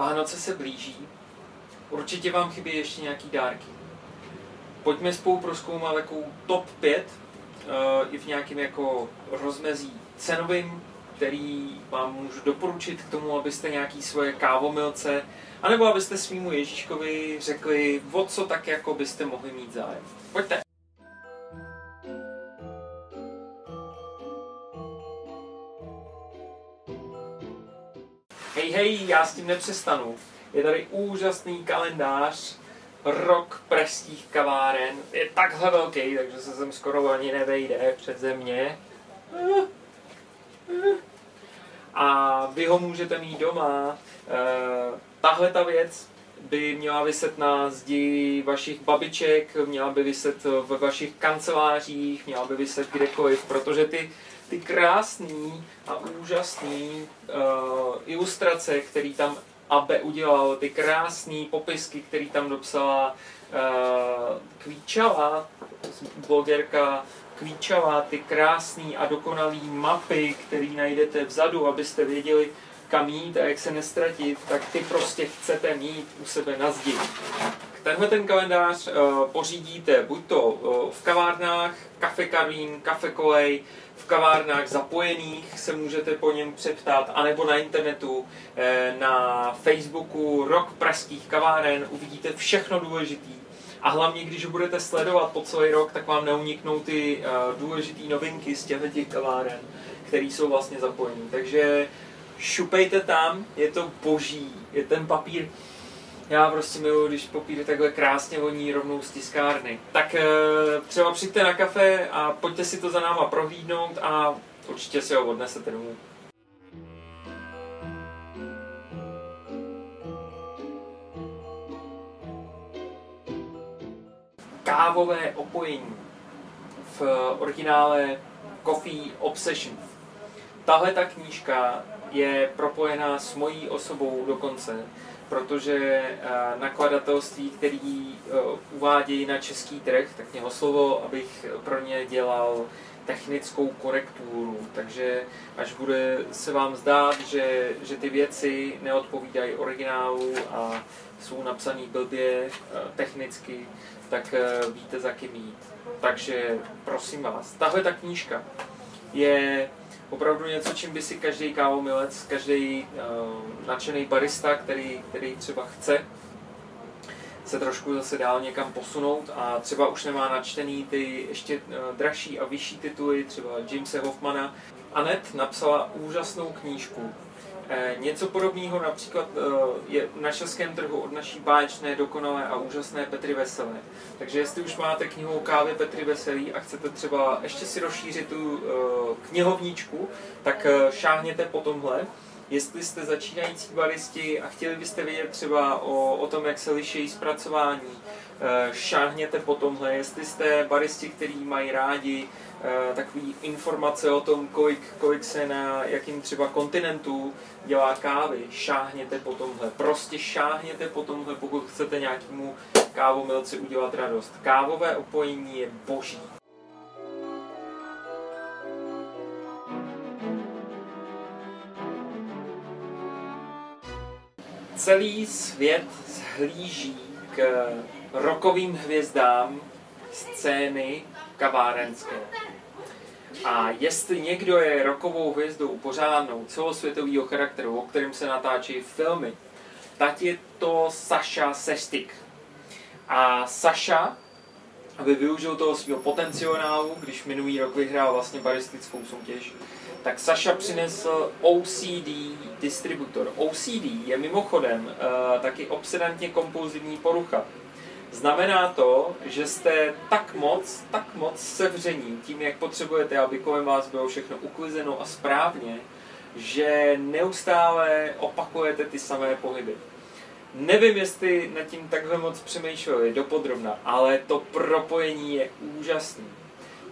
Vánoce se blíží, určitě vám chybí ještě nějaký dárky. Pojďme spolu proskoumat takovou top 5 uh, i v nějakém jako rozmezí cenovým, který vám můžu doporučit k tomu, abyste nějaký svoje kávomilce, anebo abyste svýmu Ježíškovi řekli, o co tak jako byste mohli mít zájem. Pojďte! Hej, hej, já s tím nepřestanu. Je tady úžasný kalendář, rok pražských kaváren. Je takhle velký, takže se sem skoro ani nevejde před země. A vy ho můžete mít doma. Eh, tahle ta věc by měla vyset na zdi vašich babiček, měla by vyset ve vašich kancelářích, měla by vyset kdekoliv, protože ty ty krásný a úžasný uh, ilustrace, který tam Abe udělal, ty krásné popisky, který tam dopsala uh, Kvíčava, blogerka Kvíčava, ty krásné a dokonalé mapy, které najdete vzadu, abyste věděli, kam jít a jak se nestratit, tak ty prostě chcete mít u sebe na zdi. Tenhle ten kalendář uh, pořídíte buď to uh, v kavárnách, kafe Karlín, kafe Kolej, v kavárnách zapojených se můžete po něm přeptat, anebo na internetu, eh, na Facebooku Rok pražských kaváren, uvidíte všechno důležitý. A hlavně, když budete sledovat po celý rok, tak vám neuniknou ty důležité novinky z těch těch kaváren, které jsou vlastně zapojení. Takže šupejte tam, je to boží, je ten papír já prostě miluji, když papír takhle krásně voní rovnou z tiskárny. Tak eh, třeba přijďte na kafe a pojďte si to za náma prohlídnout a určitě si ho odnesete domů. Kávové opojení v originále Coffee Obsession. Tahle ta knížka je propojená s mojí osobou dokonce protože eh, nakladatelství, který eh, uvádějí na český trh, tak mě oslovo, abych pro ně dělal technickou korekturu, takže až bude se vám zdát, že, že ty věci neodpovídají originálu a jsou napsané blbě eh, technicky, tak víte za kým jít. Takže prosím vás, tahle ta knížka je opravdu něco, čím by si každý kávomilec, každý uh, nadšený barista, který, který třeba chce se trošku zase dál někam posunout a třeba už nemá načtený ty ještě uh, dražší a vyšší tituly, třeba Jamese Hoffmana. Anet napsala úžasnou knížku, Eh, něco podobného například eh, je na českém trhu od naší báječné, dokonalé a úžasné Petry Veselé. Takže jestli už máte knihu Kávy Petry Veselý a chcete třeba ještě si rozšířit tu eh, knihovníčku, tak šáhněte po tomhle. Jestli jste začínající baristi a chtěli byste vědět třeba o, o tom, jak se liší zpracování, šáhněte po tomhle. Jestli jste baristi, kteří mají rádi Eh, takový informace o tom, kolik, kolik se na jakým třeba kontinentu dělá kávy. Šáhněte po tomhle. Prostě šáhněte po tomhle, pokud chcete nějakému kávomilci udělat radost. Kávové opojení je boží. Celý svět zhlíží k rokovým hvězdám scény kavárenské. A jestli někdo je rokovou hvězdou pořádnou celosvětového charakteru, o kterém se natáčí filmy, tak je to Saša Sestik. A Saša, aby využil toho svého potenciálu, když minulý rok vyhrál vlastně baristickou soutěž, tak Saša přinesl OCD distributor. OCD je mimochodem uh, taky obsedantně kompulzivní porucha. Znamená to, že jste tak moc, tak moc sevření tím, jak potřebujete, aby kolem vás bylo všechno uklizeno a správně, že neustále opakujete ty samé pohyby. Nevím, jestli nad tím takhle moc přemýšleli dopodrobna, ale to propojení je úžasný.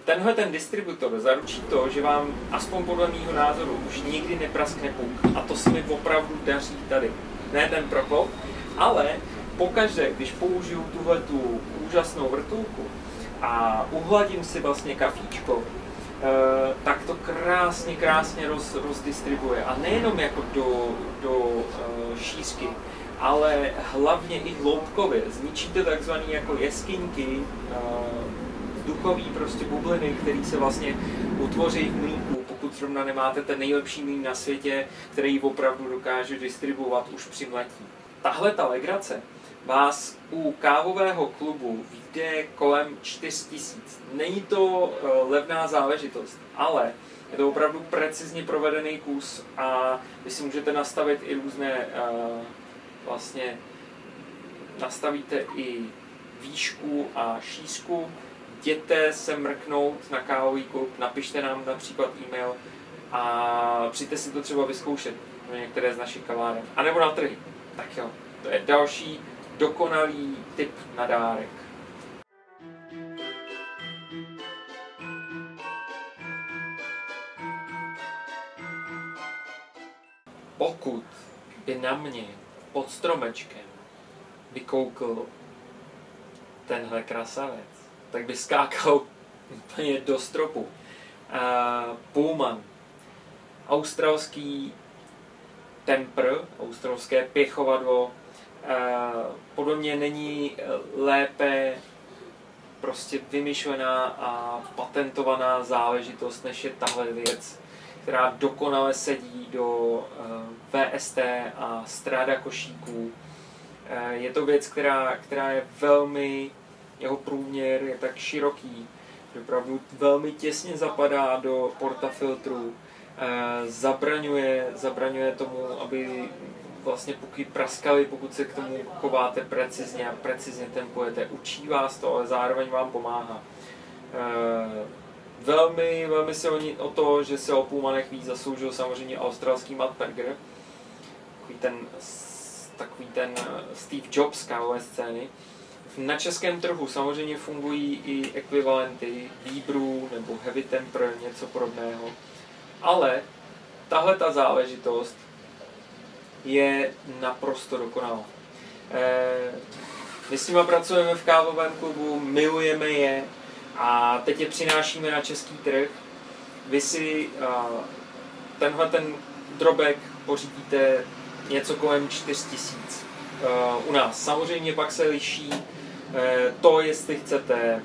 Tenhle ten distributor zaručí to, že vám, aspoň podle mého názoru, už nikdy nepraskne puk. A to se mi opravdu daří tady. Ne ten prokop, ale pokaždé, když použiju tuhle tu úžasnou vrtulku a uhladím si vlastně kafíčko, eh, tak to krásně, krásně roz, rozdistribuje. A nejenom jako do, do eh, šířky, ale hlavně i hloubkově. Zničíte takzvané jako jeskyňky, vzduchové prostě bubliny, které se vlastně utvoří v mlíku, pokud zrovna nemáte ten nejlepší mlín na světě, který opravdu dokáže distribuovat už při mletí. Tahle ta legrace vás u kávového klubu vyjde kolem 4000. Není to uh, levná záležitost, ale je to opravdu precizně provedený kus a vy si můžete nastavit i různé uh, vlastně nastavíte i výšku a šířku. Jděte se mrknout na kávový klub, napište nám například e-mail a přijďte si to třeba vyzkoušet na některé z našich kaváren. A nebo na trhy. Tak jo, to je další dokonalý typ na dárek. Pokud by na mě pod stromečkem vykoukl tenhle krasavec, tak by skákal úplně do stropu. Uh, Pullman, australský tempr, australské pěchovadlo, uh, podle mě není lépe prostě vymyšlená a patentovaná záležitost, než je tahle věc která dokonale sedí do eh, VST a stráda košíků. Eh, je to věc, která, která je velmi, jeho průměr je tak široký, že opravdu velmi těsně zapadá do portafiltru, eh, zabraňuje, zabraňuje tomu, aby vlastně pokud praskali, pokud se k tomu chováte precizně a precizně tempujete, učí vás to, ale zároveň vám pomáhá velmi, velmi se o, ní, o to, že se o Pullmanech víc zasloužil samozřejmě australský Matt Berger, takový ten, takový ten eh, Steve Jobs kávové scény. Na českém trhu samozřejmě fungují i ekvivalenty Vibru nebo Heavy Temper, něco podobného. Ale tahle ta záležitost je naprosto dokonalá. E, my s nimi pracujeme v kávovém klubu, milujeme je, a teď je přinášíme na český trh. Vy si uh, tenhle ten drobek pořídíte něco kolem 4000 uh, u nás. Samozřejmě pak se liší to, jestli chcete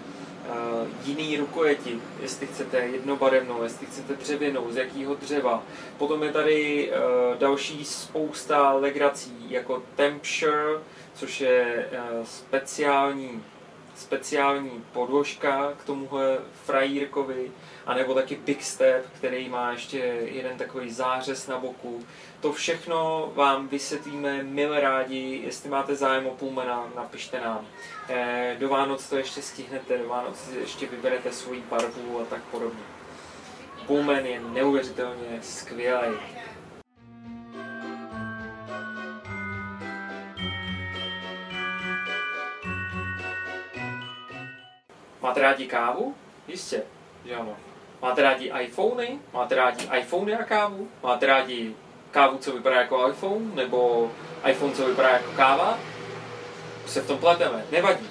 uh, jiný rukojeti, jestli chcete jednobarevnou, jestli chcete dřevěnou, z jakého dřeva. Potom je tady uh, další spousta legrací, jako Tempshire, což je speciální speciální podložka k tomuhle frajírkovi, anebo taky Big Step, který má ještě jeden takový zářez na boku. To všechno vám vysvětlíme milé rádi, jestli máte zájem o Pulmana, napište nám. Eh, do Vánoc to ještě stihnete, do Vánoc ještě vyberete svoji barvu a tak podobně. Pullman je neuvěřitelně skvělý. Máte rádi kávu? Jistě, že ano. Máte rádi iPhony? Máte rádi iPhony a kávu? Máte rádi kávu, co vypadá jako iPhone? Nebo iPhone, co vypadá jako káva? Se v tom pleteme, nevadí.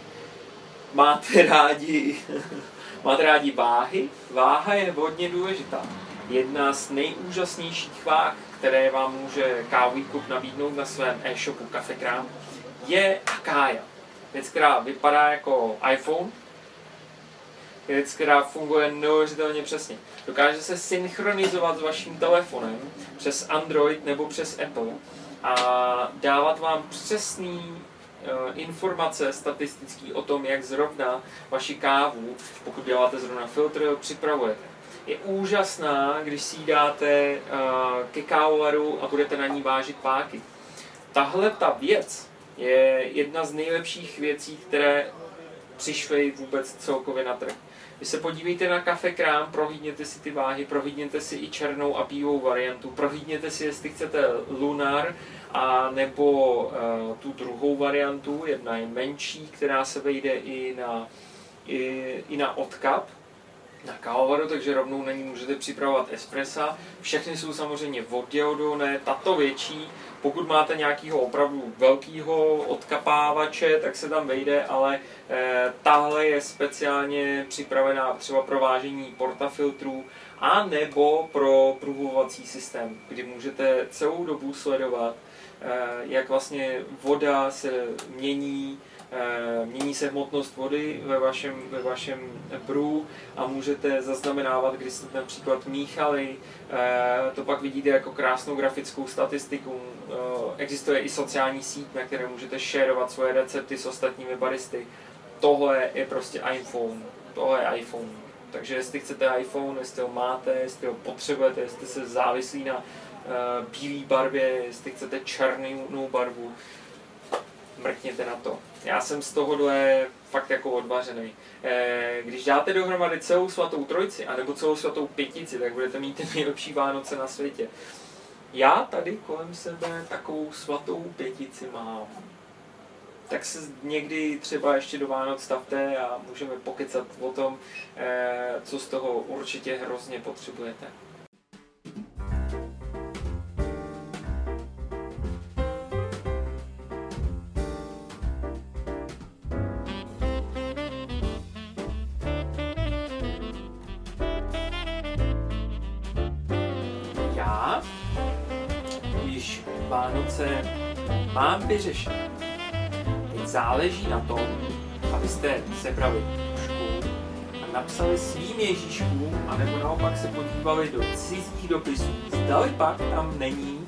Máte rádi, máte rádi váhy? Váha je hodně důležitá. Jedna z nejúžasnějších váh, které vám může kávový klub nabídnout na svém e-shopu Kafekrám, je Akaya. Věc, která vypadá jako iPhone, věc, která funguje neuvěřitelně přesně. Dokáže se synchronizovat s vaším telefonem přes Android nebo přes Apple a dávat vám přesný eh, informace statistický o tom, jak zrovna vaši kávu, pokud děláte zrovna filtr, připravujete. Je úžasná, když si ji dáte uh, ke kávovaru a budete na ní vážit páky. Tahle ta věc je jedna z nejlepších věcí, které přišly vůbec celkově na trh. Vy se podívejte na kafe krám, prohlídněte si ty váhy, prohlídněte si i černou a bílou variantu, prohlídněte si, jestli chcete lunar, a nebo uh, tu druhou variantu, jedna je menší, která se vejde i na, i, i na odkap, na kávovaru, takže rovnou na ní můžete připravovat espressa. Všechny jsou samozřejmě oddělované, tato větší pokud máte nějakého opravdu velkého odkapávače, tak se tam vejde, ale eh, tahle je speciálně připravená třeba pro vážení portafiltrů a nebo pro průvovací systém, kdy můžete celou dobu sledovat, jak vlastně voda se mění, Eh, mění se hmotnost vody ve vašem, ve vašem brů a můžete zaznamenávat, když jste například míchali. Eh, to pak vidíte jako krásnou grafickou statistiku. Eh, existuje i sociální síť, na které můžete šerovat svoje recepty s ostatními baristy. Tohle je prostě iPhone. Tohle je iPhone. Takže jestli chcete iPhone, jestli ho máte, jestli ho potřebujete, jestli jste závislí na bílé barvě, jestli chcete černou barvu, mrkněte na to. Já jsem z tohohle fakt jako odvařený. Eh, když dáte dohromady celou svatou trojici, anebo celou svatou pětici, tak budete mít ty nejlepší Vánoce na světě. Já tady kolem sebe takovou svatou pětici mám. Tak se někdy třeba ještě do Vánoc stavte a můžeme pokecat o tom, eh, co z toho určitě hrozně potřebujete. Vánoce mám vyřešené. Teď záleží na tom, abyste sebrali tušku a napsali svým Ježíškům, anebo naopak se podívali do cizích dopisů. Zdali pak tam není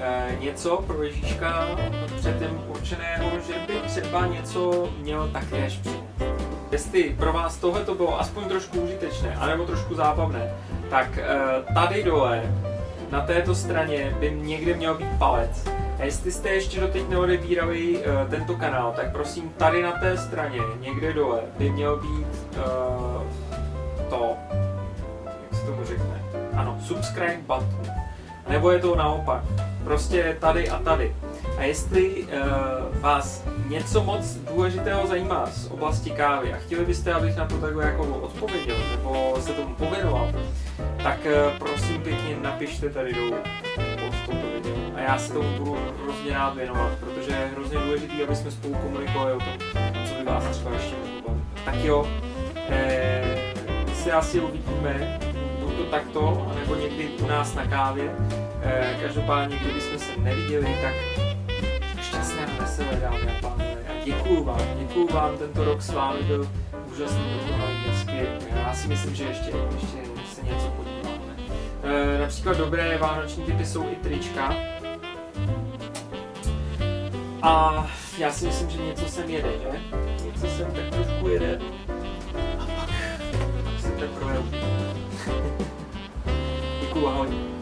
e, něco pro Ježíška předem určeného, že by třeba něco měl taktéž přinést. Jestli pro vás tohle to bylo aspoň trošku užitečné, anebo trošku zábavné, tak e, tady dole na této straně by někde měl být palec. A jestli jste ještě doteď neodebírali uh, tento kanál, tak prosím tady na té straně, někde dole, by měl být uh, to, jak se tomu řekne, ano, subscribe button. Nebo je to naopak, prostě tady a tady. A jestli uh, vás něco moc důležitého zajímá z oblasti kávy a chtěli byste, abych na to takhle jako odpověděl, nebo se tomu pověnoval, tak uh, prosím pěkně napište tady dolů pod toto video. A já se tomu budu hrozně rád věnovat, protože je hrozně důležité, aby jsme spolu komunikovali o tom, co by vás třeba ještě mohlo Tak jo, eh, se asi uvidíme, buď to takto, nebo někdy u nás na kávě. Eh, každopádně, kdybychom se neviděli, tak šťastné a veselé, dámy a pánové. A děkuju vám, děkuju vám, tento rok s vámi byl úžasný, dokonalý, hezký. Já si myslím, že ještě, ještě se něco podíváme. E, například dobré vánoční typy jsou i trička. A já si myslím, že něco sem jede, že? Něco sem tak trošku jede. A pak, pak se teprve Děkuju, ahoj.